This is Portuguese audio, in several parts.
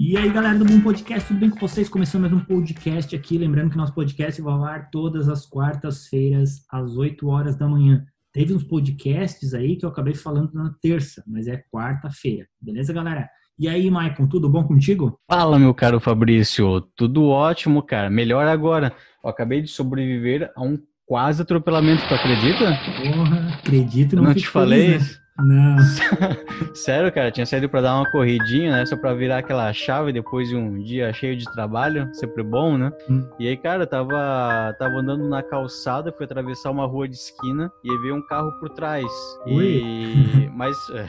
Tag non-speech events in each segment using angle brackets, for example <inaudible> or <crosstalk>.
E aí, galera do Bom Podcast, tudo bem com vocês? Começando mais um podcast aqui. Lembrando que nosso podcast vai ao ar todas as quartas-feiras, às 8 horas da manhã. Teve uns podcasts aí que eu acabei falando na terça, mas é quarta-feira. Beleza, galera? E aí, Maicon, tudo bom contigo? Fala, meu caro Fabrício. Tudo ótimo, cara. Melhor agora. Eu acabei de sobreviver a um quase atropelamento, tu acredita? Porra, acredito. Não, não te falei? Feliz, né? Não. <laughs> Sério, cara, tinha saído para dar uma corridinha, né? Só para virar aquela chave depois de um dia cheio de trabalho, sempre bom, né? Hum. E aí, cara, tava, tava andando na calçada, fui atravessar uma rua de esquina e aí veio um carro por trás. Ui. E <laughs> mas, é,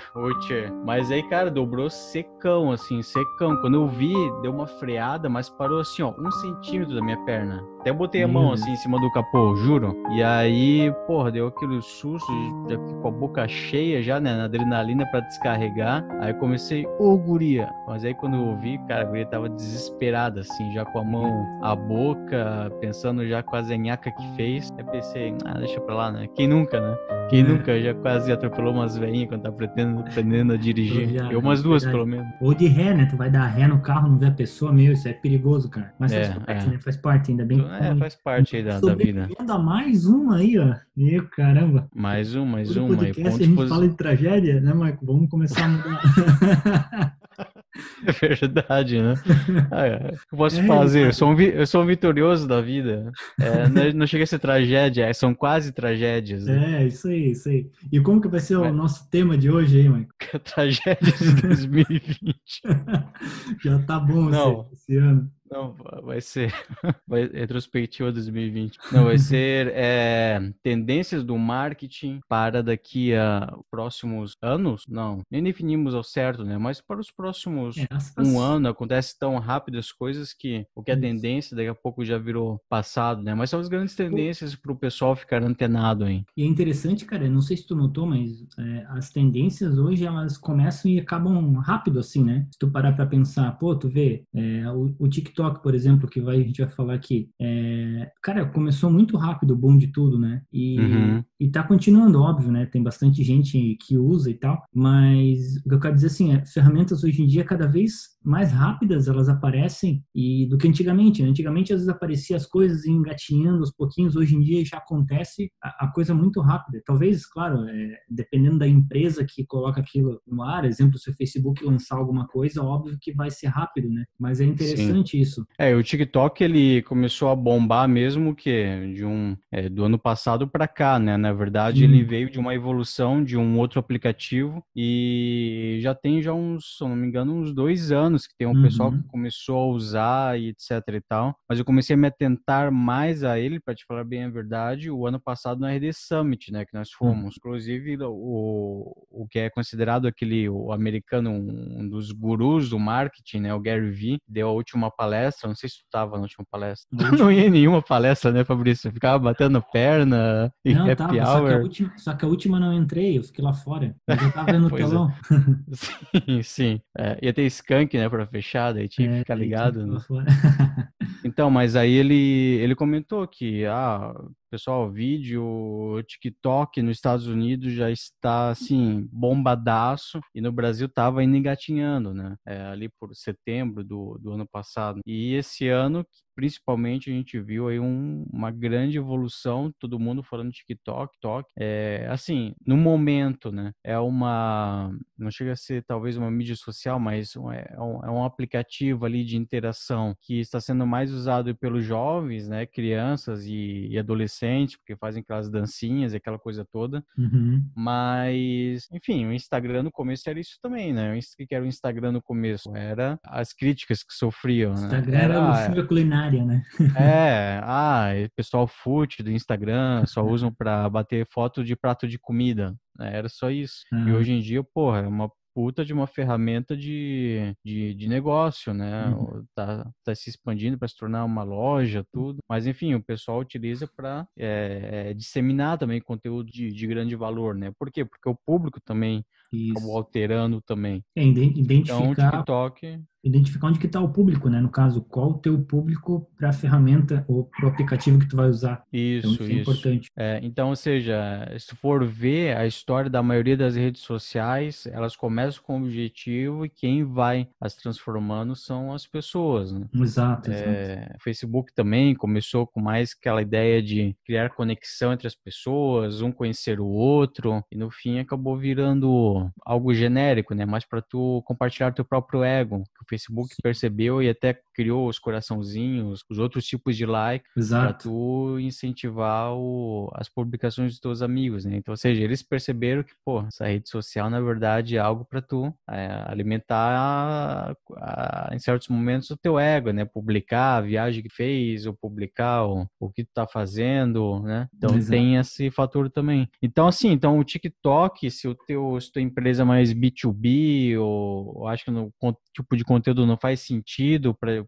mas aí, cara, dobrou secão, assim, secão. Quando eu vi, deu uma freada, mas parou assim, ó, um centímetro da minha perna. Até botei a mão assim em cima do capô, juro. E aí, porra, deu aquele susto, já com a boca cheia já, né? Na adrenalina para descarregar. Aí comecei, ô guria. Mas aí quando eu vi, cara, a guria tava desesperada, assim, já com a mão à boca, pensando já com a zenhaca que fez. Aí pensei, ah, deixa pra lá, né? Quem nunca, né? Quem é. nunca já quase atropelou umas veinhas quando tá aprendendo, aprendendo a dirigir? Já, eu umas duas, pelo menos. Ou de ré, né? Tu vai dar ré no carro, não vê a pessoa, meu, isso é perigoso, cara. Mas é, faz parte, é. né? Faz parte, ainda bem. É, faz parte aí da, da vida. mais uma aí, ó. Meu caramba. Mais um, mais Todo uma. Podcast, e a gente fala de tragédia, né, Marco? Vamos começar a mudar. <laughs> É verdade, né? <laughs> Ah, é. eu posso é, fazer? Eu sou, um, eu sou um vitorioso da vida. É, <laughs> não chega a ser tragédia, é, são quase tragédias. Né? É, isso aí, isso aí. E como que vai ser o nosso tema de hoje aí, Michael? Tragédias de 2020. Já tá bom não. esse, esse ano. Não, vai <laughs> ser vai, retrospectiva 2020. Não, vai ser é, tendências do marketing para daqui a próximos anos? Não, nem definimos ao certo, né? Mas para os próximos é, um ano acontece tão rápido as coisas que o que é tendência daqui a pouco já virou passado, né? Mas são as grandes tendências para o pessoal ficar antenado aí. E é interessante, cara, não sei se tu notou, mas é, as tendências hoje elas começam e acabam rápido assim, né? Se tu parar para pensar, pô, tu vê é, o, o TikTok TikTok, por exemplo, que vai, a gente vai falar aqui, é, cara, começou muito rápido o boom de tudo, né? E, uhum. e tá continuando, óbvio, né? Tem bastante gente que usa e tal, mas o que eu quero dizer assim, é, ferramentas hoje em dia cada vez mais rápidas elas aparecem e do que antigamente. Né? Antigamente às vezes aparecia as coisas engatinhando aos pouquinhos, hoje em dia já acontece a, a coisa muito rápida. Talvez, claro, é, dependendo da empresa que coloca aquilo no ar, exemplo, se o Facebook lançar alguma coisa, óbvio que vai ser rápido, né? Mas é interessante Sim. isso. É, o TikTok ele começou a bombar mesmo que de um é, do ano passado para cá, né? Na verdade, Sim. ele veio de uma evolução de um outro aplicativo e já tem já uns, se não me engano, uns dois anos que tem um uhum. pessoal que começou a usar e etc e tal, mas eu comecei a me atentar mais a ele, para te falar bem a verdade, o ano passado no RD Summit, né, que nós uhum. fomos. Uhum. Inclusive, o, o que é considerado aquele, o americano, um dos gurus do marketing, né, o Gary Vee, deu a última palestra, não sei se tu estava na última palestra. <laughs> não ia em nenhuma palestra, né, Fabrício? Ficava batendo perna e não, happy tava, hour. Só que, última, só que, a última, não entrei, eu fiquei lá fora. Eu tava vendo o <laughs> é. telão. É. <laughs> sim, sim. É, ia ter skunk, né, para fechar, daí tinha que é, ficar ligado. Né? então, mas aí ele, ele comentou que, ah, pessoal, vídeo, TikTok nos Estados Unidos já está, assim, bombadaço e no Brasil estava engatinhando, né? É, ali por setembro do, do ano passado. E esse ano, principalmente a gente viu aí um, uma grande evolução, todo mundo falando de TikTok, TikTok. É, assim, no momento, né, é uma, não chega a ser talvez uma mídia social, mas é, é um, é um aplicativo ali de interação que está sendo mais usado pelos jovens, né, crianças e, e adolescentes, porque fazem aquelas dancinhas e aquela coisa toda. Uhum. Mas, enfim, o Instagram no começo era isso também, né? O que era o Instagram no começo? Era as críticas que sofriam, né? Instagram era, era o culinário área, né? É, ah, pessoal fute do Instagram só usam para bater foto de prato de comida. Né? Era só isso. E hoje em dia, porra, é uma puta de uma ferramenta de, de, de negócio, né? Uhum. Tá, tá se expandindo para se tornar uma loja, tudo. Mas, enfim, o pessoal utiliza para é, é, disseminar também conteúdo de, de grande valor, né? Por quê? Porque o público também Isso. alterando também. É, identificar... Então, o TikTok identificar onde que está o público, né? No caso, qual o teu público para a ferramenta ou para o aplicativo que tu vai usar. Isso, então, isso, isso. é importante. É, então, ou seja, se for ver a história da maioria das redes sociais, elas começam com o objetivo e quem vai as transformando são as pessoas, né? Exato, é, exato. Facebook também começou com mais aquela ideia de criar conexão entre as pessoas, um conhecer o outro, e no fim acabou virando algo genérico, né? Mais para tu compartilhar teu próprio ego, Facebook percebeu e até criou os coraçãozinhos, os outros tipos de like, para tu incentivar o, as publicações dos teus amigos, né? Então, ou seja, eles perceberam que, pô, essa rede social na verdade é algo para tu é, alimentar a, a, em certos momentos o teu ego, né? Publicar a viagem que fez, ou publicar o, o que tu tá fazendo, né? Então Exato. tem esse fator também. Então, assim, então o TikTok, se o teu, se tua empresa é mais B2B, ou, ou acho que no tipo de conteúdo não faz sentido para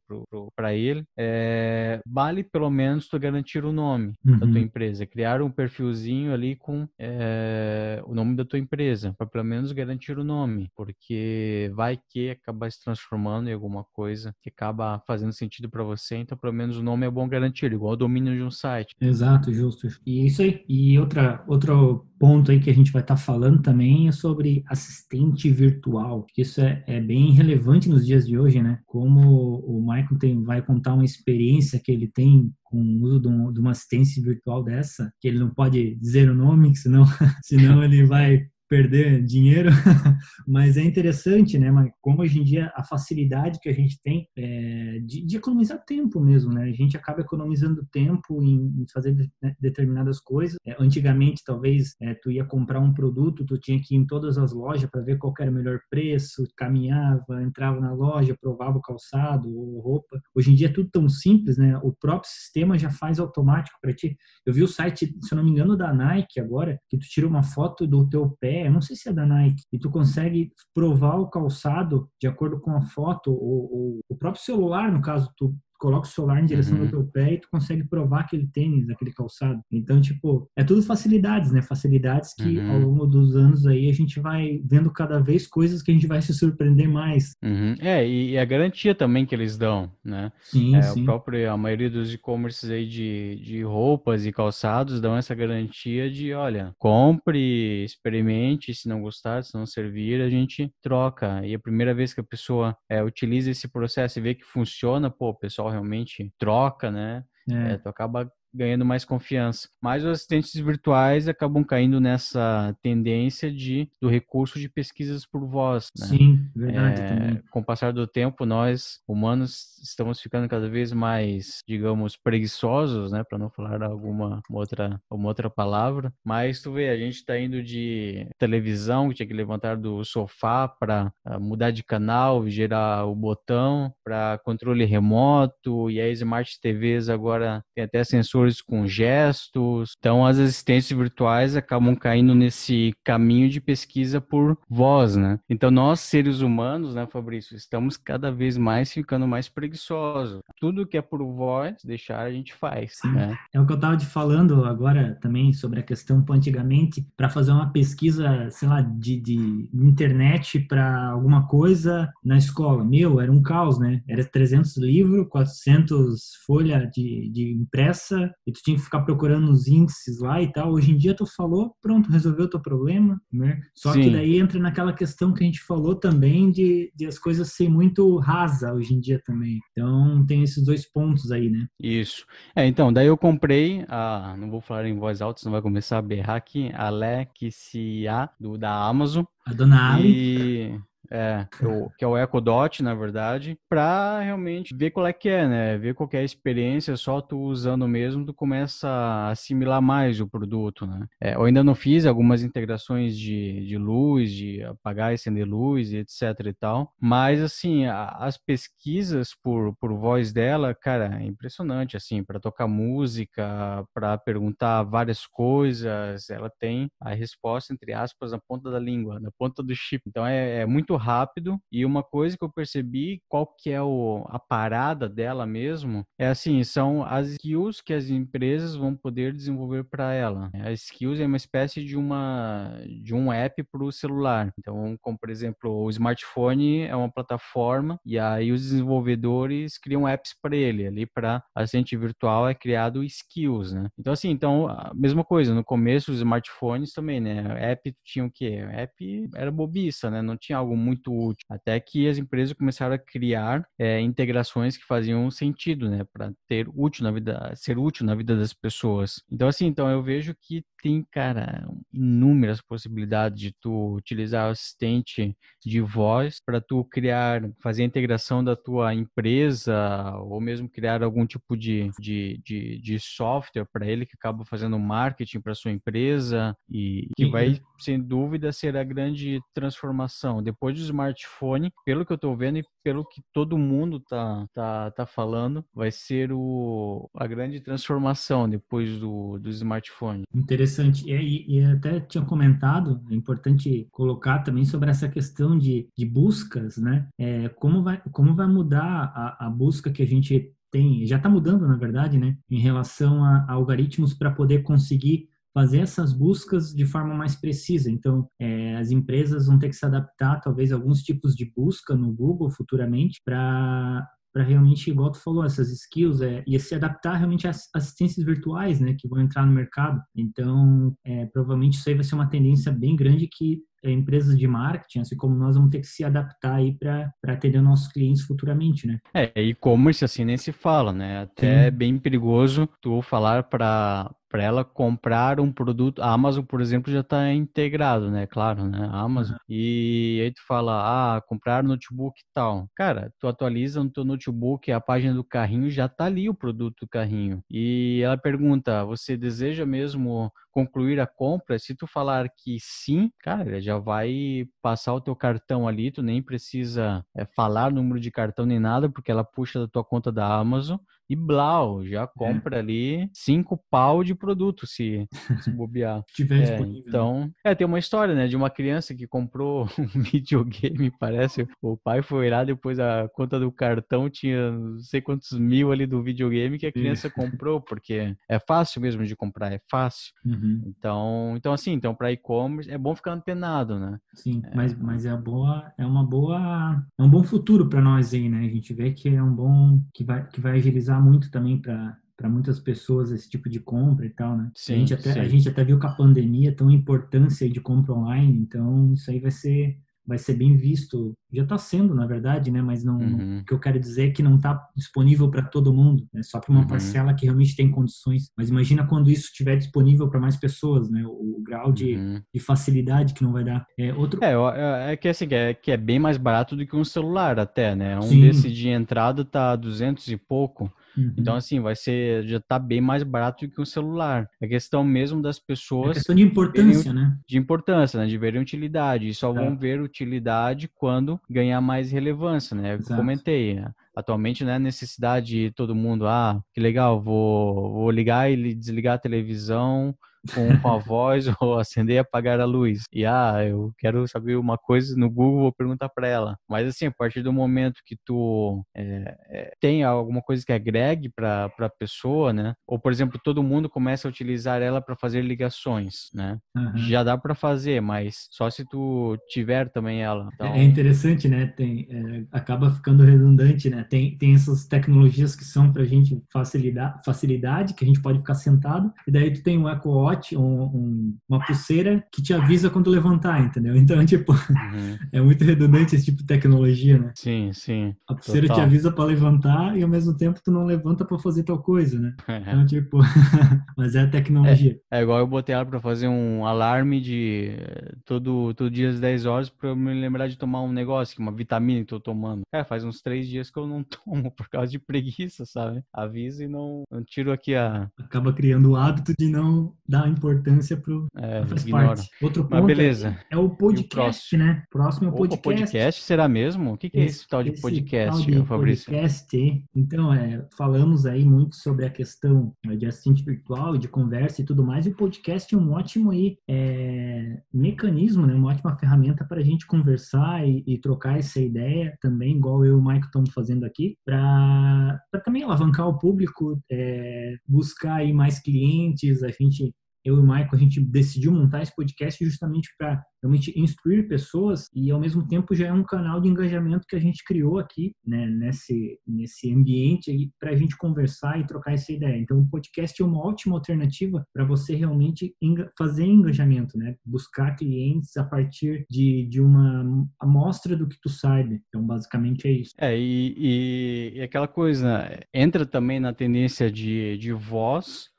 ele, é, vale pelo menos tu garantir o nome uhum. da tua uhum. empresa, criar um perfilzinho ali com é, o nome da tua empresa, para pelo menos garantir o nome, porque vai que acaba se transformando em alguma coisa que acaba fazendo sentido para você, então pelo menos o nome é bom garantir, igual o domínio de um site. Exato, justo. E isso aí. E outra, outro ponto aí que a gente vai estar tá falando também é sobre assistente virtual. Isso é, é bem relevante nos dias de hoje, né? Como o Michael tem, vai contar uma experiência que ele tem com o uso de, um, de, uma assistência virtual dessa, que ele não pode dizer o nome, senão, <laughs> senão ele vai perder dinheiro, <laughs> mas é interessante, né? Mas como hoje em dia a facilidade que a gente tem é de, de, economizar tempo mesmo, né? A gente acaba economizando tempo em, em fazer de, né, determinadas coisas. É, antigamente, talvez, é, tu ia comprar um produto, tu tinha que ir em todas as lojas para ver qual era o melhor preço, caminhava, entrava na loja, provava o calçado ou roupa. Hoje em dia é tudo tão simples, né? O próprio sistema já faz automático para ti. Eu vi o site, se eu não me engano, da Nike agora, que tu tira uma foto do teu pé eu não sei se é da Nike, e tu consegue provar o calçado de acordo com a foto, ou, ou o próprio celular, no caso, tu coloca o celular em direção uhum. ao teu pé e tu consegue provar aquele tênis, aquele calçado. Então, tipo, é tudo facilidades, né? Facilidades que uhum. ao longo dos anos aí a gente vai vendo cada vez coisas que a gente vai se surpreender mais. Uhum. É, e, a garantia também que eles dão, né? Sim, é, sim. O próprio, a maioria dos e-commerces aí de, de roupas e calçados dão essa garantia de, olha, compre, experimente, se não gostar, se não servir, a gente troca. E a primeira vez que a pessoa é, utiliza esse processo e vê que funciona, pô, o pessoal realmente troca, né? É. É, tu acaba ganhando mais confiança. Mas os assistentes virtuais acabam caindo nessa tendência de do recurso de pesquisas por voz. Né? Sim, verdade. É, com o passar do tempo, nós humanos estamos ficando cada vez mais, digamos, preguiçosos, né, para não falar alguma outra uma outra palavra. Mas tu vê, a gente está indo de televisão que tinha que levantar do sofá para ah, mudar de canal, gerar o botão para controle remoto e as smart TVs agora tem até sensor com gestos. Então, as assistentes virtuais acabam caindo nesse caminho de pesquisa por voz, né? Então, nós, seres humanos, né, Fabrício, estamos cada vez mais ficando mais preguiçosos. Tudo que é por voz, deixar a gente faz, né? É o que eu estava te falando agora também sobre a questão, antigamente, para fazer uma pesquisa, sei lá, de, de internet para alguma coisa na escola. Meu, era um caos, né? Era 300 livros, 400 folha de, de impressa, e tu tinha que ficar procurando os índices lá e tal. Hoje em dia tu falou, pronto, resolveu o teu problema, né? Só Sim. que daí entra naquela questão que a gente falou também de, de as coisas ser muito rasa hoje em dia também. Então tem esses dois pontos aí, né? Isso. É, então, daí eu comprei a, não vou falar em voz alta, senão vai começar a berrar aqui, a Alexia do da Amazon. A dona Ali. E é, o, que é o Echo Dot, na verdade, para realmente ver qual é que é, né? Ver qual é a experiência, só tu usando mesmo, tu começa a assimilar mais o produto, né? É, eu ainda não fiz algumas integrações de, de luz, de apagar e acender luz etc e tal, mas assim, a, as pesquisas por, por voz dela, cara, é impressionante, assim, para tocar música, para perguntar várias coisas, ela tem a resposta, entre aspas, na ponta da língua, na ponta do chip. Então é, é muito rápido. E uma coisa que eu percebi, qual que é o, a parada dela mesmo, é assim, são as skills que as empresas vão poder desenvolver para ela. A skills é uma espécie de uma de um app para o celular. Então, como por exemplo, o smartphone é uma plataforma e aí os desenvolvedores criam apps para ele. Ali para assistente virtual é criado skills, né? Então assim, então a mesma coisa. No começo os smartphones também, né? App tinha o quê? App era bobiça, né? Não tinha algo muito útil. Até que as empresas começaram a criar é, integrações que faziam sentido, né? Para ter útil na vida, ser útil na vida das pessoas. Então assim, então eu vejo que tem, cara, inúmeras possibilidades de tu utilizar o assistente de voz para tu criar, fazer a integração da tua empresa ou mesmo criar algum tipo de, de, de, de software para ele que acaba fazendo marketing para sua empresa e que vai, sem dúvida, ser a grande transformação. Depois do smartphone, pelo que eu estou vendo e pelo que todo mundo tá, tá, tá falando, vai ser o, a grande transformação depois do, do smartphone. Interessante. E, e, até tinha comentado, é importante colocar também sobre essa questão de, de buscas, né? É, como, vai, como vai mudar a, a busca que a gente tem, já está mudando, na verdade, né? Em relação a, a algoritmos para poder conseguir fazer essas buscas de forma mais precisa. Então, é, as empresas vão ter que se adaptar, talvez, a alguns tipos de busca no Google futuramente para para realmente, igual tu falou, essas skills é, e se adaptar realmente às assistências virtuais, né, que vão entrar no mercado. Então, é, provavelmente isso aí vai ser uma tendência bem grande que empresas de marketing, assim como nós, vamos ter que se adaptar aí para atender nossos clientes futuramente, né? É, e-commerce assim nem se fala, né? Até Sim. é bem perigoso tu falar para para ela comprar um produto. A Amazon, por exemplo, já está integrado, né? Claro, né? A Amazon. E aí tu fala, ah, comprar notebook e tal. Cara, tu atualiza no teu notebook, a página do carrinho já tá ali o produto do carrinho. E ela pergunta, você deseja mesmo concluir a compra, se tu falar que sim, cara, já vai passar o teu cartão ali, tu nem precisa é, falar número de cartão nem nada, porque ela puxa da tua conta da Amazon e blau, já é. compra é. ali cinco pau de produto se, se <laughs> bobear. tiver é, disponível. Né? Então, é, tem uma história, né, de uma criança que comprou <laughs> um videogame, parece. O pai foi lá, depois a conta do cartão tinha não sei quantos mil ali do videogame que a criança comprou, porque é fácil mesmo de comprar, é fácil. Uhum. Então, então, assim, então para e-commerce é bom ficar antenado, né? Sim, é. mas, mas é, boa, é uma boa, é um bom futuro para nós aí, né? A gente vê que é um bom, que vai, que vai agilizar muito também para para muitas pessoas esse tipo de compra e tal, né? Sim, a, gente até, a gente até viu com a pandemia tão importância de compra online, então isso aí vai ser vai ser bem visto. Já está sendo, na verdade, né? Mas não, uhum. o que eu quero dizer é que não está disponível para todo mundo, é né? só para uma uhum. parcela que realmente tem condições. Mas imagina quando isso estiver disponível para mais pessoas, né? O, o grau de, uhum. de, facilidade que não vai dar. É outro. É, é, é que assim, é, que é bem mais barato do que um celular até, né? Um Sim. desse de entrada tá 200 e pouco. Uhum. Então, assim, vai ser, já tá bem mais barato do que um celular. É questão mesmo das pessoas. É questão de importância, verem, né? De importância, né? De verem utilidade. E só é. vão ver utilidade quando ganhar mais relevância, né? Eu comentei. Né? Atualmente não é necessidade de todo mundo, ah, que legal, vou, vou ligar e desligar a televisão com, com a voz <laughs> ou acender e apagar a luz. E ah, eu quero saber uma coisa no Google, vou perguntar para ela. Mas assim, a partir do momento que tu é, é, tem alguma coisa que agregue para a pessoa, né? Ou por exemplo, todo mundo começa a utilizar ela para fazer ligações, né? Uhum. Já dá para fazer, mas só se tu tiver também ela. Então... É interessante, né? Tem, é, acaba ficando redundante, né? Tem, tem essas tecnologias que são para gente facilidade, facilidade, que a gente pode ficar sentado, e daí tu tem o Echo watch, um, um, uma pulseira que te avisa quando levantar, entendeu? Então, <laughs> tipo, uhum. é muito redundante esse tipo de tecnologia, né? Sim, sim. A pulseira Total. te avisa para levantar e ao mesmo tempo tu não levanta para fazer tal coisa, né? <laughs> Então, tipo, <laughs> mas é a tecnologia. É, é, igual eu botei ela para fazer um alarme de todo, todo dia às 10 horas para eu me lembrar de tomar um negócio, uma vitamina que tô tomando. É, faz uns três dias que eu não tomo por causa de preguiça, sabe? Avisa e não, não tiro aqui a. Acaba criando o hábito de não dar dá importância pro é, faz parte. Outro ponto beleza. É, é, o podcast, o né? Próximo é o podcast. O podcast será mesmo? O que, que é esse, tal de podcast, tal de Fabrício? Podcast, então, é, falamos aí muito sobre a questão né, de assistente virtual, de conversa e tudo mais, e o podcast é um ótimo aí, é, mecanismo, né? Uma ótima ferramenta para a gente conversar e, e, trocar essa ideia também, igual eu e o Michael estamos fazendo aqui, para também alavancar o público, é, buscar aí mais clientes, a gente eu e o Michael, a gente decidiu montar esse podcast justamente para realmente instruir pessoas e, ao mesmo tempo, já é um canal de engajamento que a gente criou aqui, né, nesse, nesse ambiente para a gente conversar e trocar essa ideia. Então, o podcast é uma ótima alternativa para você realmente fazer engajamento, né, buscar clientes a partir de, de uma amostra do que tu sabe. Então, basicamente é isso. É, e, e, e aquela coisa, entra também na tendência de, de voz,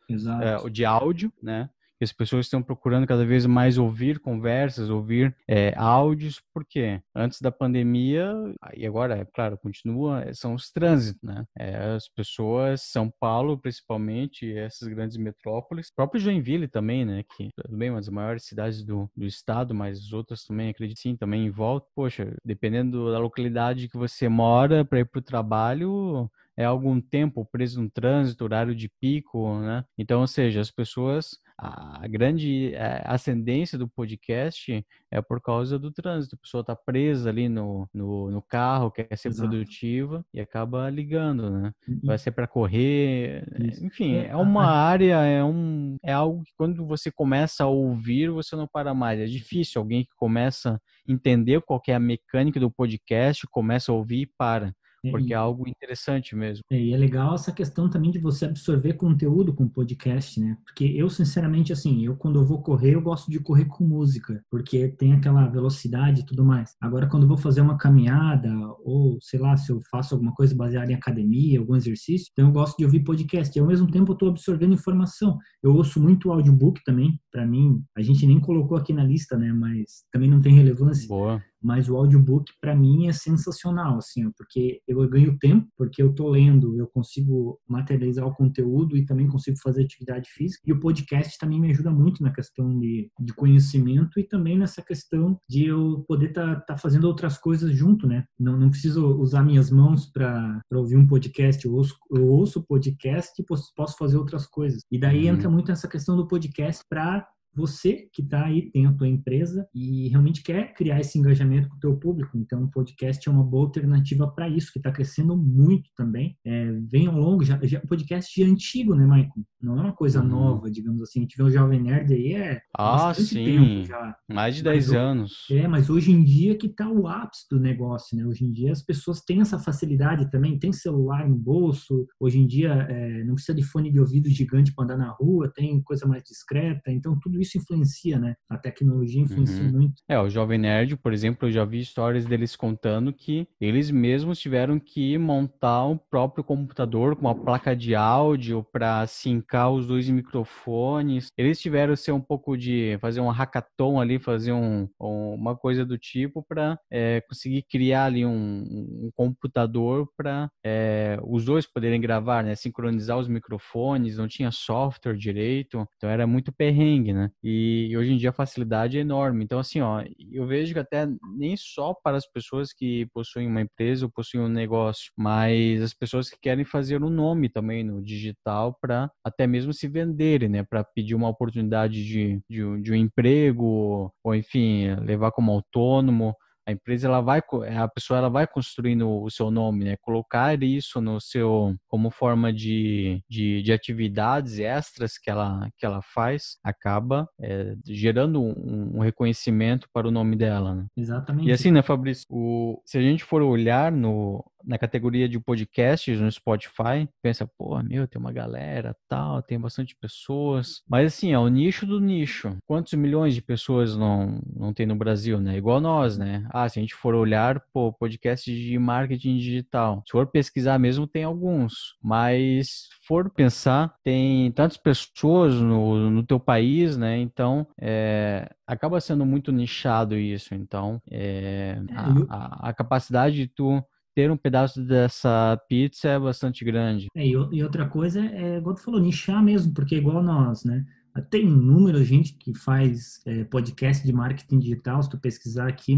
é, de áudio, né? as pessoas estão procurando cada vez mais ouvir conversas, ouvir é, áudios, porque antes da pandemia, e agora, é claro, continua, é, são os trânsitos, né? É, as pessoas, São Paulo principalmente, essas grandes metrópoles, próprio Joinville também, né? Que tudo bem, uma das maiores cidades do, do estado, mas as outras também, acredito sim, também em volta. Poxa, dependendo da localidade que você mora para ir para o trabalho, é algum tempo preso no trânsito, horário de pico, né? Então, ou seja, as pessoas, a grande é, ascendência do podcast é por causa do trânsito. A pessoa está presa ali no, no, no, carro, quer ser Exato. produtiva e acaba ligando, né? Vai ser para correr, Isso. enfim, é, é uma área, é um, é algo que quando você começa a ouvir, você não para mais. É difícil alguém que começa a entender qual é a mecânica do podcast, começa a ouvir e para. Porque é algo interessante mesmo. É, e é legal essa questão também de você absorver conteúdo com podcast, né? Porque eu, sinceramente, assim, eu quando eu vou correr, eu gosto de correr com música, porque tem aquela velocidade e tudo mais. Agora, quando eu vou fazer uma caminhada, ou sei lá, se eu faço alguma coisa baseada em academia, algum exercício, então eu gosto de ouvir podcast. E ao mesmo tempo eu estou absorvendo informação. Eu ouço muito audiobook também, para mim, a gente nem colocou aqui na lista, né? Mas também não tem relevância. Boa mas o audiobook para mim é sensacional, assim, porque eu ganho tempo, porque eu tô lendo, eu consigo materializar o conteúdo e também consigo fazer atividade física. E o podcast também me ajuda muito na questão de, de conhecimento e também nessa questão de eu poder estar tá, tá fazendo outras coisas junto, né? Não, não preciso usar minhas mãos para ouvir um podcast, eu ouço, eu ouço podcast e posso, posso fazer outras coisas. E daí uhum. entra muito essa questão do podcast para você que está aí, tem a tua empresa e realmente quer criar esse engajamento com o teu público. Então, o podcast é uma boa alternativa para isso, que está crescendo muito também. É, vem ao longo, já, já, podcast é antigo, né, Maicon? Não é uma coisa uhum. nova, digamos assim. A gente vê o Jovem Nerd aí é ah, sim. já. Mais de 10 mas, anos. É, mas hoje em dia que está o ápice do negócio, né? Hoje em dia as pessoas têm essa facilidade também, tem celular no bolso, hoje em dia é, não precisa de fone de ouvido gigante para andar na rua, tem coisa mais discreta, então tudo isso influencia, né? A tecnologia influencia uhum. muito. É, o Jovem Nerd, por exemplo, eu já vi histórias deles contando que eles mesmos tiveram que montar um próprio computador com uma placa de áudio para sincar os dois microfones. Eles tiveram ser um pouco de fazer um hackathon ali, fazer um, um uma coisa do tipo para é, conseguir criar ali um, um computador para é, os dois poderem gravar, né? Sincronizar os microfones, não tinha software direito, então era muito perrengue, né? E hoje em dia a facilidade é enorme. Então, assim, ó, eu vejo que até nem só para as pessoas que possuem uma empresa ou possuem um negócio, mas as pessoas que querem fazer um nome também no digital para até mesmo se venderem, né? Para pedir uma oportunidade de, de, de um emprego, ou enfim, levar como autônomo a empresa ela vai a pessoa ela vai construindo o seu nome né? Colocar isso no seu como forma de, de, de atividades extras que ela que ela faz acaba é, gerando um, um, reconhecimento para o nome dela né? exatamente. e assim né Fabrício? O, se a gente for olhar no na categoria de podcasts no Spotify, pensa, pô, meu, tem uma galera, tal, tem bastante pessoas. Mas assim, é o nicho do nicho. Quantos milhões de pessoas não, não tem no Brasil, né? Igual nós, né? Ah, se a gente for olhar, pô, podcast de marketing digital. Se for pesquisar mesmo, tem alguns. Mas for pensar, tem tantas pessoas no, no teu país, né? Então, é, acaba sendo muito nichado isso. Então, é, é a, a, a capacidade de tu ter um pedaço dessa pizza é bastante grande. É, e, outra coisa é, igual tu falou, nichar mesmo, porque igual nós, né? Tem um número de gente que faz é, podcast de marketing digital, se tu pesquisar aqui,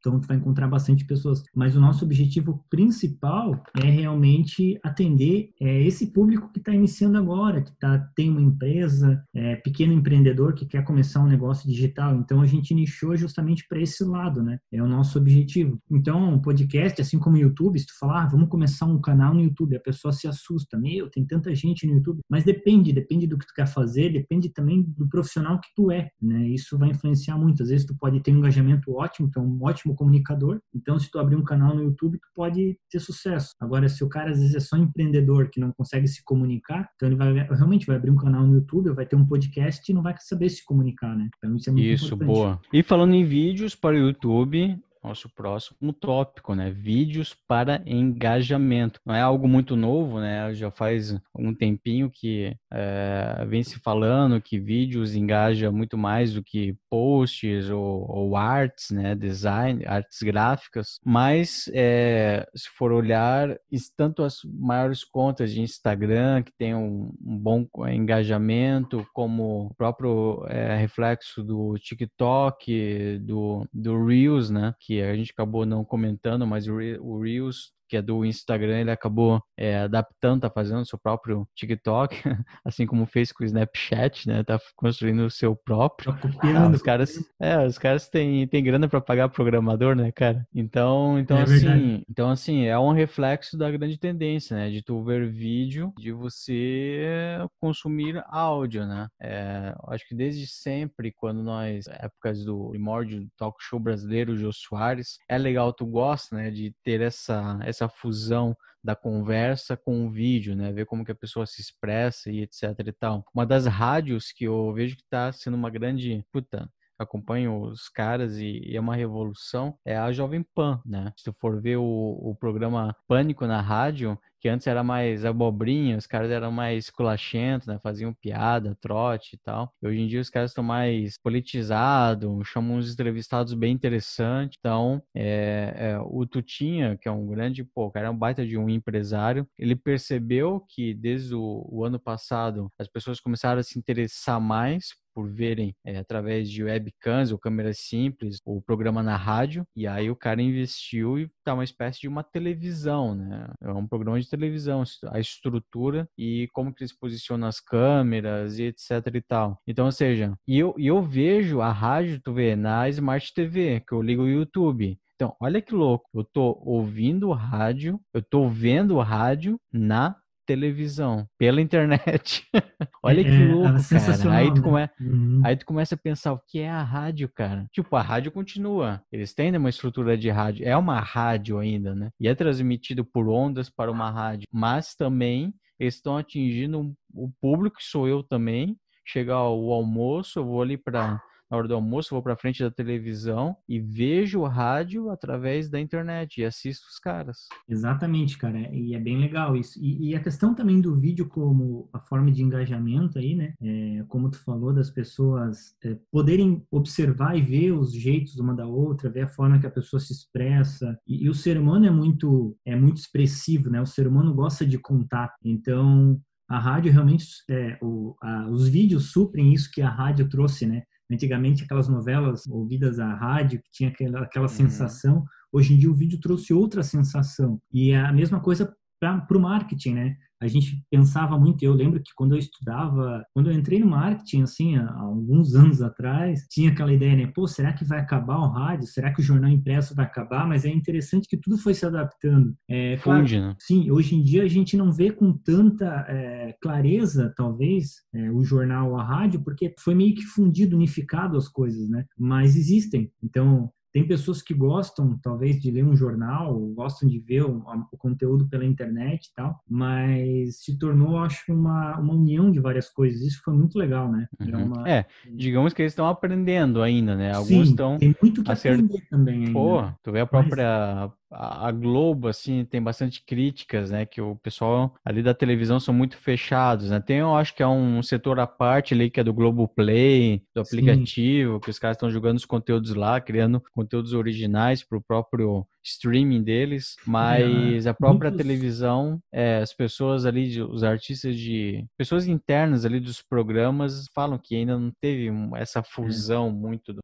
então tu vai encontrar bastante pessoas. Mas o nosso objetivo principal é realmente atender é, esse público que está iniciando agora, que tá, tem uma empresa, é, pequeno empreendedor que quer começar um negócio digital. Então a gente nichou justamente para esse lado, né? É o nosso objetivo. Então, podcast, assim como YouTube, se tu falar, ah, vamos começar um canal no YouTube, a pessoa se assusta, meu, tem tanta gente no YouTube. Mas depende, depende do que tu quer fazer, depende também do profissional que tu é, né? Isso vai influenciar muito. Às vezes tu pode ter um engajamento ótimo, tu é um ótimo comunicador. Então, se tu abrir um canal no YouTube, tu pode ter sucesso. Agora, se o cara às vezes é só empreendedor que não consegue se comunicar, então ele vai realmente vai abrir um canal no YouTube, vai ter um podcast e não vai saber se comunicar, né? Então isso é muito isso, importante. Isso, boa. E falando em vídeos para o YouTube, nosso próximo tópico, né? Vídeos para engajamento. Não é algo muito novo, né? Já faz um tempinho que é, vem se falando que vídeos engaja muito mais do que posts ou, ou arts, né? Design, artes gráficas. Mas é, se for olhar, tanto as maiores contas de Instagram que tem um, um bom engajamento, como o próprio é, reflexo do TikTok, do, do Reels, né? que a gente acabou não comentando, mas o, Reels que é do Instagram, ele acabou é, adaptando, tá fazendo o seu próprio TikTok, <laughs> assim como fez com o Snapchat, né? Tá construindo o seu próprio. Tá copiando. Ah, os caras, é, os caras têm, têm grana para pagar programador, né, cara? Então, então é assim, verdade. então assim, é um reflexo da grande tendência, né, de tu ver vídeo, de você consumir áudio, né? É, acho que desde sempre, quando nós, épocas do primórdio do talk show brasileiro, o Jô Soares, é legal, tu gosta, né, de ter essa, essa essa fusão da conversa com o vídeo, né? Ver como que a pessoa se expressa e etc e tal. Uma das rádios que eu vejo que está sendo uma grande puta, acompanho os caras e, e, é uma revolução, é a Jovem Pan, né? Se tu for ver o, o programa Pânico na rádio, que antes era mais abobrinha, os caras eram mais culachentos, né? Faziam piada, trote e tal. E hoje em dia os caras estão mais politizados, chamam uns entrevistados bem interessantes. Então, é, é, o Tutinha, que é um grande, pô, cara é um baita de um empresário, ele percebeu que desde o, o ano passado as pessoas começaram a se interessar mais por verem é, através de webcams ou câmeras simples o programa na rádio e aí o cara investiu e tá uma espécie de uma televisão, né? É um programa de televisão, a estrutura e como que eles posicionam as câmeras e etc e tal. Então, ou seja, e eu, eu vejo a rádio, tu vê, na Smart TV, que eu ligo o YouTube. Então, olha que louco, eu tô ouvindo rádio, eu tô vendo rádio na televisão, pela internet. <laughs> Olha que é, louco, cara. Aí tu, né? come... uhum. aí tu começa a pensar o que é a rádio, cara. Tipo, a rádio continua. Eles têm uma estrutura de rádio. É uma rádio ainda, né? E é transmitido por ondas para uma rádio. Mas também eles estão atingindo o público, que sou eu também. Chegar o almoço, eu vou ali para na hora do almoço, vou para frente da televisão e vejo o rádio através da internet e assisto os caras. Exatamente, cara. E é bem legal isso. E, e a questão também do vídeo como a forma de engajamento aí, né? É, como tu falou, das pessoas é, poderem observar e ver os jeitos uma da outra, ver a forma que a pessoa se expressa. E, e o ser humano é muito, é muito expressivo, né? O ser humano gosta de contar. Então, a rádio realmente, é, o, a, os vídeos suprem isso que a rádio trouxe, né? Antigamente, aquelas novelas ouvidas à rádio, que tinha aquela, aquela uhum. sensação, hoje em dia o vídeo trouxe outra sensação. E é a mesma coisa para o marketing, né? A gente pensava muito, eu lembro que quando eu estudava, quando eu entrei no marketing, assim, há alguns anos atrás, tinha aquela ideia, né? Pô, será que vai acabar o rádio? Será que o jornal impresso vai acabar? Mas é interessante que tudo foi se adaptando. É, claro, Funde, né? Sim, hoje em dia a gente não vê com tanta é, clareza, talvez, é, o jornal, a rádio, porque foi meio que fundido, unificado as coisas, né? Mas existem. Então, tem pessoas que gostam, talvez, de ler um jornal, gostam de ver o, o, conteúdo pela internet e tal, mas se tornou, acho, uma, uma união de várias coisas. Isso foi muito legal, né? É uhum. Uma... É, digamos que eles estão aprendendo ainda, né? Alguns Sim, estão. Tem muito que acert... aprender também ainda. Pô, tu vê a própria mas a Globo, assim, tem bastante críticas, né? Que o pessoal ali da televisão são muito fechados, né? Tem, eu acho que é um setor à parte ali que é do Globo Play, do aplicativo, Sim. que os caras estão jogando os conteúdos lá, criando conteúdos originais para o próprio streaming deles, mas é, a própria muitos... televisão, é, as pessoas ali, os artistas de. pessoas internas ali dos programas falam que ainda não teve essa é. fusão é. muito. Do...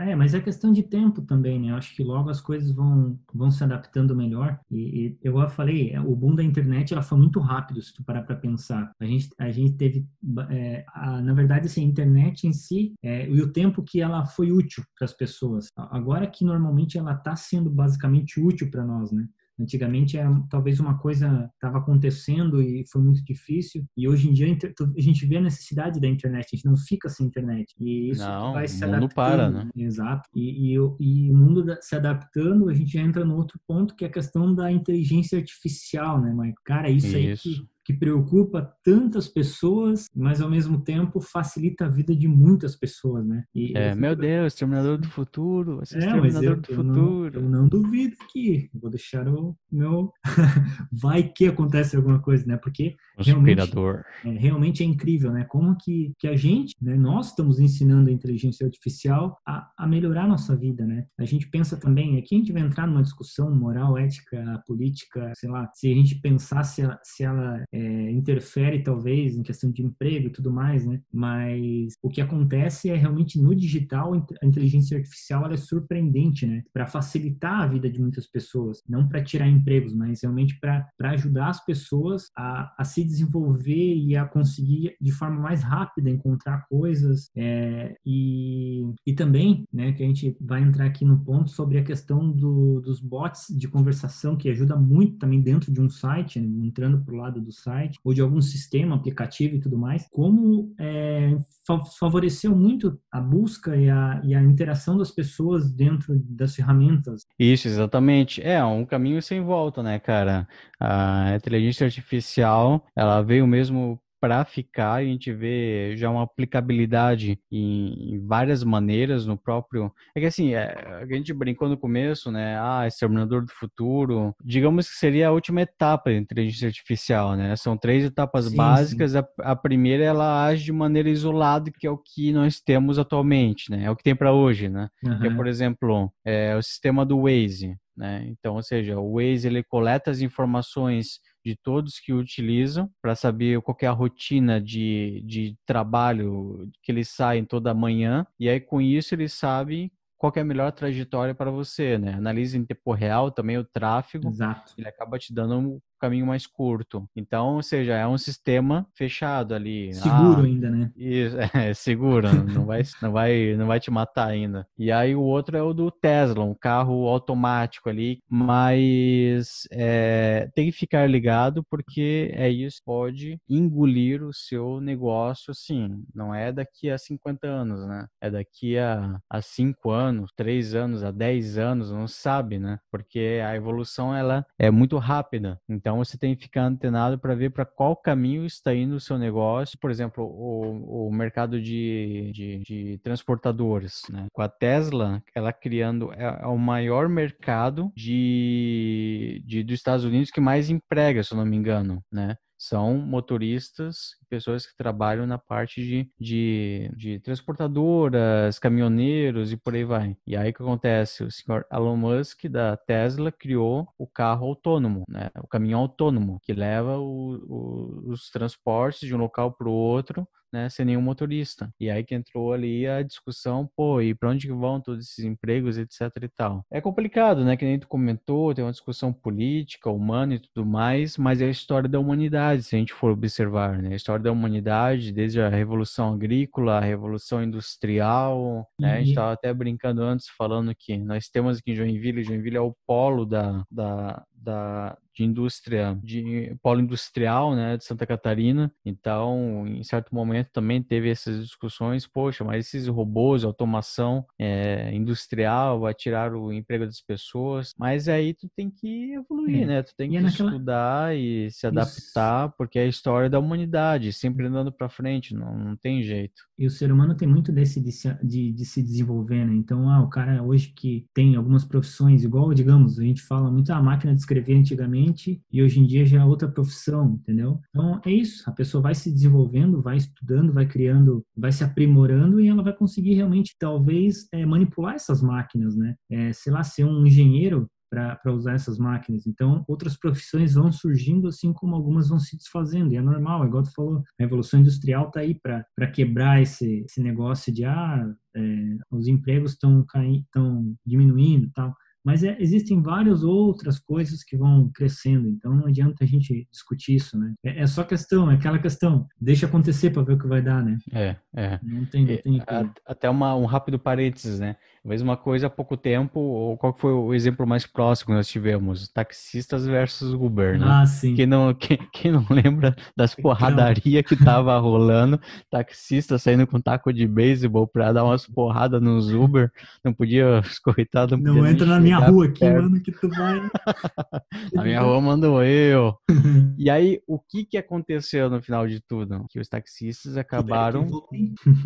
É, mas é questão de tempo também, né? Eu acho que logo as coisas vão, vão se adaptando melhor. E, e eu já falei, o boom da internet ela foi muito rápido, se tu parar para pensar. A gente, a gente teve, é, a, na verdade, assim, a internet em si é, e o tempo que ela foi útil para as pessoas. Agora que normalmente ela está sendo basicamente útil para nós, né? Antigamente era talvez uma coisa estava acontecendo e foi muito difícil e hoje em dia a gente vê a necessidade da internet, a gente não fica sem internet e isso não, vai se o mundo para, né? Exato. E, e, e, o mundo se adaptando, a gente entra no outro ponto que é a questão da inteligência artificial, né, Mike? Cara, isso, isso. aí que que preocupa tantas pessoas, mas ao mesmo tempo facilita a vida de muitas pessoas, né? E é, meu Deus, Terminador do Futuro, é, Terminador do eu Futuro. Não, eu não duvido que vou deixar o meu <laughs> vai que acontece alguma coisa, né? Porque realmente é, realmente é incrível, né? Como que, que a gente, né? Nós estamos ensinando a inteligência artificial a, a melhorar a nossa vida, né? A gente pensa também, aqui a gente vai entrar numa discussão moral, ética, política, sei lá, se a gente pensar se ela, se ela é, é, interfere talvez em questão de emprego e tudo mais, né? Mas o que acontece é realmente no digital a inteligência artificial ela é surpreendente, né? Para facilitar a vida de muitas pessoas, não para tirar empregos, mas realmente para ajudar as pessoas a, a, se desenvolver e a conseguir de forma mais rápida encontrar coisas é, e, e também, né? Que a gente vai entrar aqui no ponto sobre a questão do, dos bots de conversação que ajuda muito também dentro de um site, né? entrando o lado do site ou de algum sistema, aplicativo e tudo mais, como é, favoreceu muito a busca e a, e a interação das pessoas dentro das ferramentas. Isso, exatamente. É um caminho sem volta, né, cara? A inteligência artificial, ela veio mesmo para ficar, e a gente vê já uma aplicabilidade em, em, várias maneiras no próprio. É que assim, é, a gente brincou no começo, né? Ah, Exterminador do Futuro. Digamos que seria a última etapa da inteligência artificial, né? São três etapas sim, básicas. Sim. A, a, primeira, ela age de maneira isolada, que é o que nós temos atualmente, né? É o que tem para hoje, né? Uhum. Que é, por exemplo, é, o sistema do Waze. Né? Então, ou seja, o Waze ele coleta as informações de todos que utilizam para saber qual é a rotina de, de trabalho que eles saem toda manhã e aí com isso ele sabe qual é a melhor trajetória para você, né? Analisa em tempo real também o tráfego. Exato. Ele acaba te dando caminho mais curto. Então, ou seja, é um sistema fechado ali. Seguro ah, ainda, né? Isso, <laughs> é, seguro, não vai, não vai, não vai te matar ainda. E aí o outro é o do Tesla, um carro automático ali, mas é, tem que ficar ligado porque é isso pode engolir o seu negócio, assim, não é daqui a 50 anos, né? É daqui a, a 5 anos, 3 anos, a 10 anos, não sabe, né? Porque a evolução ela é muito rápida. Então então você tem que ficar antenado para ver para qual caminho está indo o seu negócio. Por exemplo, o, o mercado de, de, de transportadores. Né? Com a Tesla, ela criando é, é, o maior mercado de, de, dos Estados Unidos que mais emprega, se eu não me engano. Né? São motoristas, pessoas que trabalham na parte de, de, de, transportadoras, caminhoneiros e por aí vai. E aí que acontece? O senhor Elon Musk da Tesla criou o carro autônomo, né? o caminhão autônomo, que leva o, o, os transportes de um local para o outro né, sem nenhum motorista. E aí que entrou ali a discussão, pô, e para onde vão todos esses empregos, etc e tal. É complicado, né, que nem tu comentou, tem uma discussão política, humana e tudo mais, mas é a história da humanidade, se a gente for observar, né, a história da humanidade, desde a Revolução Agrícola, a Revolução Industrial, né, a gente estava até brincando antes, falando que nós temos aqui em Joinville, Joinville é o polo da, da, da, de indústria, de polo industrial, né, de Santa Catarina. Então, em certo momento também teve essas discussões, poxa, mas esses robôs, automação é, industrial vai tirar o emprego das pessoas. Mas aí tu tem que evoluir, é. né? Tu tem que é naquela... estudar e se adaptar, Isso. porque é a história da humanidade, sempre andando para frente, não, não tem jeito. E o ser humano tem muito desse de se, de, de se desenvolver, né? Então, ah, o cara hoje que tem algumas profissões, igual, digamos, a gente fala muito, a ah, máquina de escrever antigamente e hoje em dia já é outra profissão, entendeu? Então, é isso, a pessoa vai se desenvolvendo, vai estudando, vai criando, vai se aprimorando e ela vai conseguir realmente, talvez, é, manipular essas máquinas, né? É, sei lá, ser um engenheiro para usar essas máquinas. Então, outras profissões vão surgindo, assim como algumas vão se desfazendo, e é normal, igual tu falou, a Revolução Industrial está aí para quebrar esse, esse negócio de, ah, é, os empregos estão diminuindo tal mas é, existem várias outras coisas que vão crescendo, então não adianta a gente discutir isso, né? É, é só questão, é aquela questão, deixa acontecer para ver o que vai dar, né? É, é. Não tem, não tem Até uma, um rápido parênteses, né? Mesma coisa há pouco tempo, ou qual foi o exemplo mais próximo que nós tivemos? Taxistas versus Uber, né? Ah, sim. Quem não, quem, quem não lembra das porradarias que tava rolando, taxista saindo com taco de beisebol para dar umas porradas nos Uber, não podia, os coitados não, não entra na minha rua aqui, perto. mano, que tu vai. <laughs> a minha rua mandou eu. <laughs> e aí, o que que aconteceu no final de tudo? Que os taxistas acabaram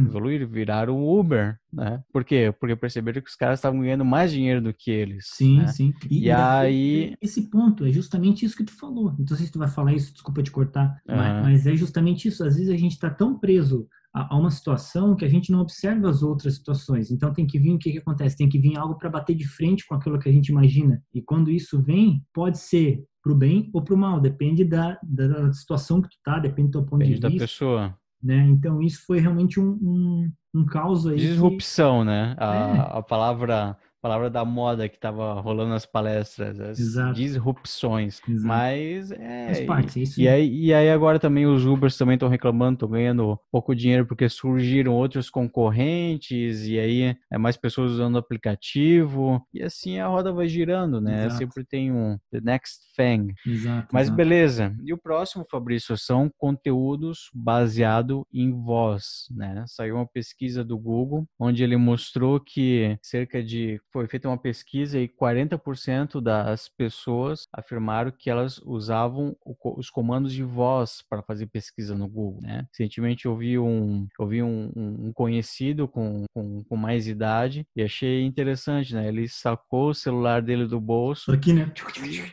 evoluir, viraram Uber, né? Por quê? Porque perceberam que os caras estavam ganhando mais dinheiro do que eles. Sim, né? sim. E, e aí... Esse ponto é justamente isso que tu falou. Então, não sei se tu vai falar isso, desculpa te cortar, uhum. mas, mas é justamente isso. Às vezes a gente tá tão preso a, uma situação que a gente não observa as outras situações. Então tem que vir o que, que acontece? Tem que vir algo para bater de frente com aquilo que a gente imagina. E quando isso vem, pode ser para o bem ou para o mal, depende da, da situação que tu tá, depende do teu ponto depende de vista. da pessoa. Né? Então isso foi realmente um, um, um caos aí. Disrupção, que... né? A, é. a palavra palavra da moda que estava rolando nas palestras, as Exato. disrupções. Exato. Mas é. Faz parte, isso. E aí, e aí agora também os Ubers também estão reclamando, estão ganhando pouco dinheiro porque surgiram outros concorrentes, e aí é mais pessoas usando o aplicativo, e assim a roda vai girando, né? Exato. Sempre tem um the next thing. Exato. Mas beleza. E o próximo, Fabrício, são conteúdos baseado em voz, né? Saiu uma pesquisa do Google onde ele mostrou que cerca de foi feita uma pesquisa e 40% das pessoas afirmaram que elas usavam os comandos de voz para fazer pesquisa no Google, né? Recentemente eu vi um, eu vi um, um conhecido com, com, com, mais idade e achei interessante, né? Ele sacou o celular dele do bolso. Aqui, né?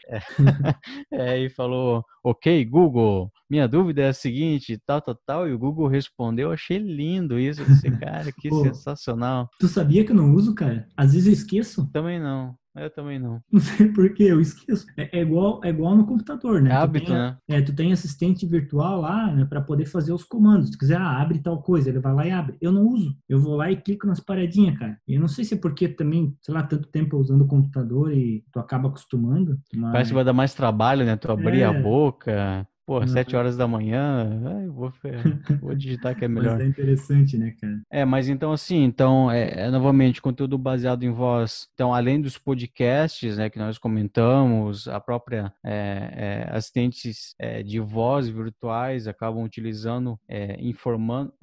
É, <laughs> é, e falou, ok, Google, minha dúvida é a seguinte, tal, tal, tal, e o Google respondeu, achei lindo isso, esse <laughs> cara, que Pô, sensacional. Tu sabia que eu não uso, cara? Às vezes eu esqueço. Também não. Eu também não. <laughs> Não sei por que eu esqueço. É, é, igual, é igual no computador, né? É hábito, tem, né? É, tu tem assistente virtual lá, né, para poder fazer os comandos. Se tu quiser, ah, abre tal coisa, ele vai lá e abre. Eu não uso. Eu vou lá e clico nas paradinhas, cara. E eu não sei se é porque também, sei lá, tanto tempo usando o computador e tu acaba acostumando. Mas... Parece que vai dar mais trabalho, né? Tu abrir é... a boca. Pô, sete horas da manhã, vou, <laughs> vou digitar que é melhor. Mas é interessante, né, cara? É, mas então assim, então, é, é, novamente, conteúdo baseado em voz. Então, além dos podcasts, né, que nós comentamos, a própria é, é, assistentes é, de voz virtuais acabam utilizando, é, informando,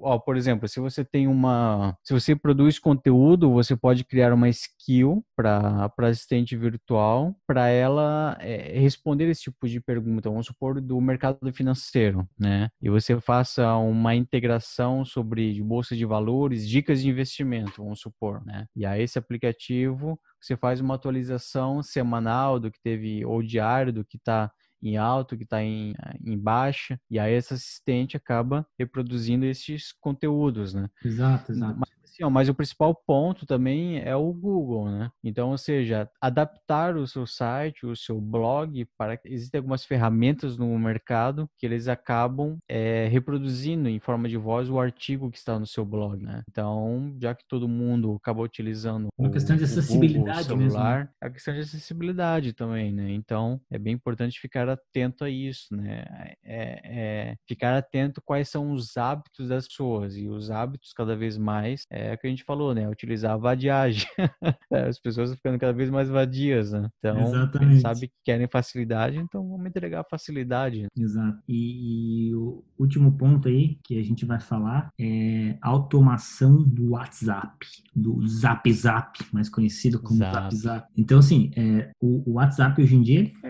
ó, por exemplo, se você tem uma, se você produz conteúdo, você pode criar uma skill para assistente virtual, para ela é, responder esse tipo de pergunta. Vamos supor do mercado financeiro, né? E você faça uma integração sobre bolsa de valores, dicas de investimento, vamos supor, né? E aí esse aplicativo você faz uma atualização semanal do que teve ou diário do que está em alto, que está em, em baixa, e aí esse assistente acaba reproduzindo esses conteúdos, né? Exato, exato. Mas Sim, mas o principal ponto também é o Google, né? Então, ou seja, adaptar o seu site, o seu blog para existem algumas ferramentas no mercado que eles acabam é, reproduzindo em forma de voz o artigo que está no seu blog, né? Então, já que todo mundo acaba utilizando uma questão de acessibilidade Google, celular, mesmo. Né? é a questão de acessibilidade também, né? Então, é bem importante ficar atento a isso, né? É, é ficar atento quais são os hábitos das pessoas e os hábitos cada vez mais é, é o que a gente falou, né? Utilizar a vadiagem. <laughs> É, as pessoas ficando cada vez mais vadias, né? Então, Exatamente. a gente sabe que querem facilidade, então vamos entregar facilidade. Exato. E, e, o último ponto aí que a gente vai falar é automação do WhatsApp, do Zap Zap, mais conhecido como Zap Zap. Zap. Então, assim, é, o, o, WhatsApp hoje em dia, é,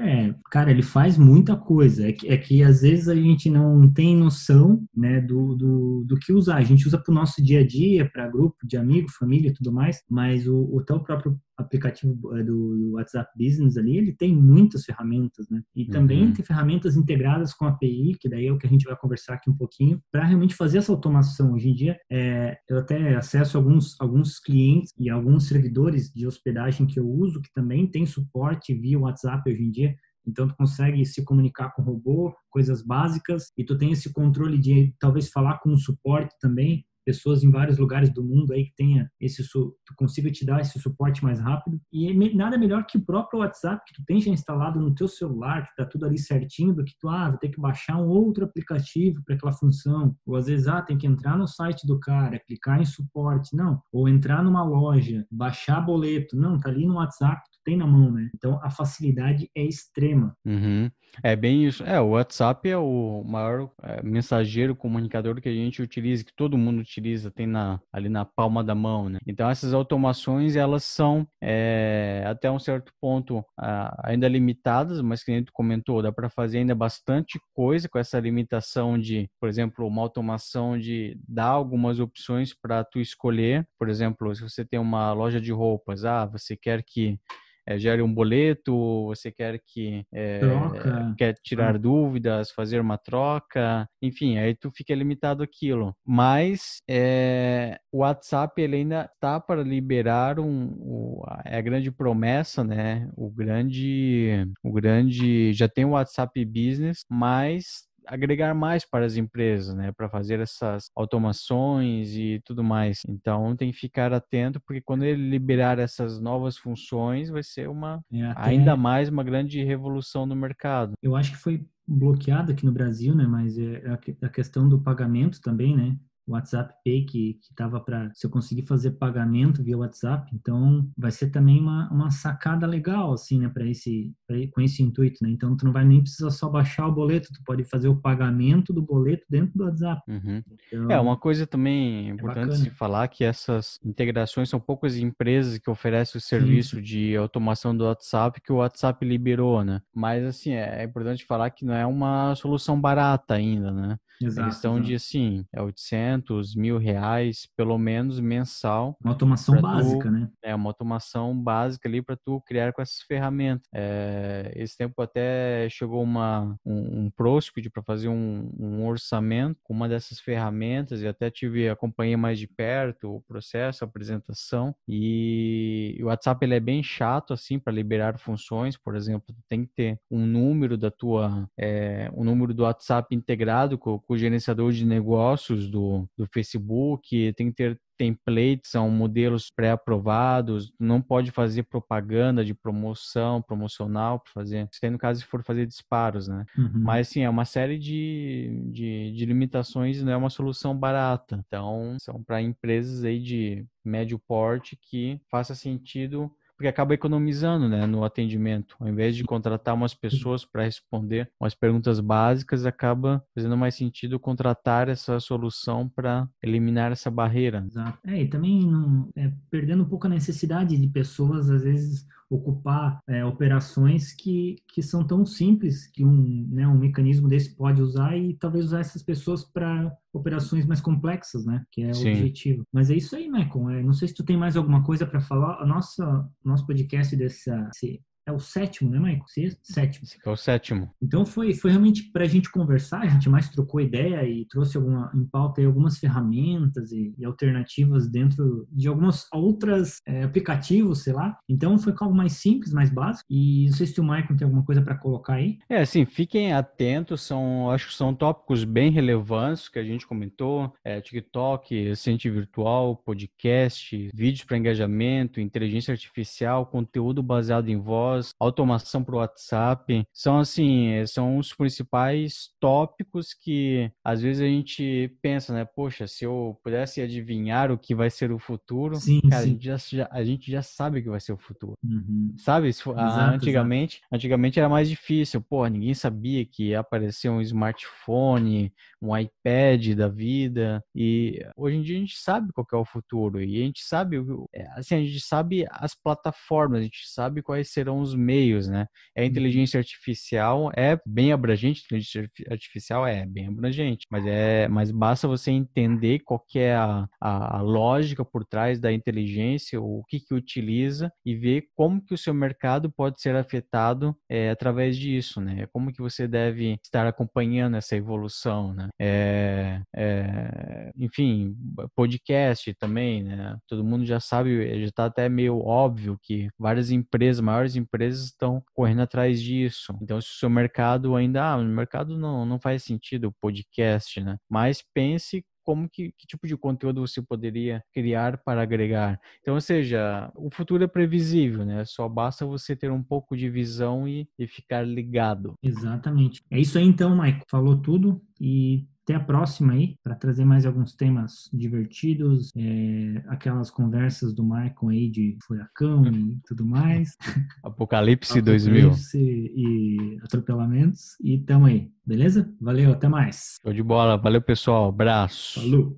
cara, ele faz muita coisa. É que, é que às vezes a gente não tem noção, né, do, do, do que usar. A gente usa para o nosso dia a dia, para grupo de amigos, família e tudo mais, mas o, o teu próprio aplicativo eh, do WhatsApp Business ali, ele tem muitas ferramentas, né? E também uhum. tem ferramentas integradas com a API, que daí é o que a gente vai conversar aqui um pouquinho, para realmente fazer essa automação. Hoje em dia, é, eu até acesso alguns, alguns clientes e alguns servidores de hospedagem que eu uso, que também tem suporte via WhatsApp hoje em dia, então, tu consegue se comunicar com o robô, coisas básicas, e tu tem esse controle de talvez falar com o suporte também, pessoas em vários lugares do mundo aí que tenha esse tu consiga te dar esse suporte mais rápido. E nada melhor que o próprio WhatsApp que tu tem já instalado no teu celular que tá tudo ali certinho do que tu ah vou ter que baixar um outro aplicativo para aquela função. Ou às vezes ah tem que entrar no site do cara clicar em suporte não. Ou entrar numa loja baixar boleto. Não tá ali no WhatsApp tem na mão, né? Então a facilidade é extrema. Uhum. É bem isso. É, o WhatsApp é o maior é, mensageiro comunicador que a gente utiliza, que todo mundo utiliza, tem na, ali na palma da mão, né? Então essas automações elas são é, até um certo ponto ainda limitadas, mas que nem tu comentou, dá para fazer ainda bastante coisa com essa limitação de, por exemplo, uma automação de dar algumas opções para tu escolher. Por exemplo, se você tem uma loja de roupas, ah, você quer que é, gere um boleto, você quer que é, quer tirar ah. dúvidas, fazer uma troca, enfim, aí tu fica limitado aquilo. Mas é, o WhatsApp ele ainda está para liberar um, é a grande promessa, né? O grande, o grande já tem o WhatsApp Business, mas agregar mais para as empresas, né, para fazer essas automações e tudo mais. Então tem que ficar atento porque quando ele liberar essas novas funções vai ser uma é, ainda mais uma grande revolução no mercado. Eu acho que foi bloqueado aqui no Brasil, né, mas é a questão do pagamento também, né? WhatsApp Pay que estava para se eu conseguir fazer pagamento via WhatsApp, então vai ser também uma, uma sacada legal assim, né, para esse pra, com esse intuito, né? Então tu não vai nem precisar só baixar o boleto, tu pode fazer o pagamento do boleto dentro do WhatsApp. Uhum. Então, é uma coisa também é importante é se falar que essas integrações são poucas empresas que oferecem o serviço sim, sim. de automação do WhatsApp que o WhatsApp liberou, né? Mas assim é, é importante falar que não é uma solução barata ainda, né? Exato, questão exato. de assim, é 800 mil reais, pelo menos mensal. Uma automação básica, tu, né? É uma automação básica ali para tu criar com essas ferramentas. É, esse tempo até chegou uma, um, um prospect para fazer um, um, orçamento com uma dessas ferramentas e até tive acompanhei mais de perto o processo, a apresentação e o WhatsApp ele é bem chato assim para liberar funções, por exemplo, tu tem que ter um número da tua, é, um número do WhatsApp integrado com com o gerenciador de negócios do, do Facebook, tem que ter templates, são modelos pré-aprovados, não pode fazer propaganda de promoção, promocional para fazer, se no caso se for fazer disparos, né? Uhum. Mas sim, é uma série de, de, de limitações, não é uma solução barata. Então, são para empresas aí de médio porte que faça sentido porque acaba economizando né, no atendimento. Ao invés de contratar umas pessoas para responder umas perguntas básicas, acaba fazendo mais sentido contratar essa solução para eliminar essa barreira. Exato. É, e também não, é, perdendo um pouco a necessidade de pessoas, às vezes, ocupar é, operações que, que são tão simples que um, né, um mecanismo desse pode usar e talvez usar essas pessoas para operações mais complexas, né? Que é o Sim. objetivo. Mas é isso aí, Michael. É, não sei se tu tem mais alguma coisa para falar. A nossa nosso podcast dessa é o sétimo, né, Maicon? Sétimo. Esse é o sétimo. Então foi, foi realmente para a gente conversar, a gente mais trocou ideia e trouxe alguma, em pauta algumas ferramentas e, e, alternativas dentro de algumas outras é, aplicativos, sei lá. Então foi algo mais simples, mais básico. E não sei se o Maicon tem alguma coisa para colocar aí. É, assim, fiquem atentos, são, acho que são tópicos bem relevantes que a gente comentou. É, TikTok, assistente virtual, podcast, vídeos para engajamento, inteligência artificial, conteúdo baseado em voz, voz, automação para o WhatsApp. São assim, são os principais tópicos que às vezes a gente pensa, né? Poxa, se eu pudesse adivinhar o que vai ser o futuro, sim, cara, sim. A, gente já, a gente já sabe o que vai ser o futuro. Uhum. Sabe? Exato, antigamente, exato. antigamente era mais difícil. Pô, ninguém sabia que ia aparecer um smartphone, um iPad da vida. E hoje em dia a gente sabe qual é o futuro. E a gente sabe, é, assim, a gente sabe as plataformas, a gente sabe quais serão os os meios, né? A uhum. inteligência artificial é bem abrangente, a inteligência artificial é bem abrangente, mas é, mas basta você entender qual é a, a, a lógica por trás da inteligência, o que que utiliza e ver como que o seu mercado pode ser afetado é, através disso, né? Como que você deve estar acompanhando essa evolução, né? É, é, enfim, podcast também, né? Todo mundo já sabe, já está até meio óbvio que várias empresas, maiores empresas estão correndo atrás disso. Então, se o seu mercado ainda, ah, no mercado não, não faz sentido o podcast, né? Mas pense como que, que, tipo de conteúdo você poderia criar para agregar. Então, ou seja, o futuro é previsível, né? Só basta você ter um pouco de visão e, e ficar ligado. Exatamente. É isso aí então, Maico. Falou tudo e até a próxima aí, para trazer mais alguns temas divertidos, é, aquelas conversas do Michael aí de furacão e tudo mais. <laughs> Apocalipse, Apocalipse 2000. e atropelamentos. E tamo aí, beleza? Valeu, até mais. Show de bola. Valeu, pessoal. Abraço. Falou.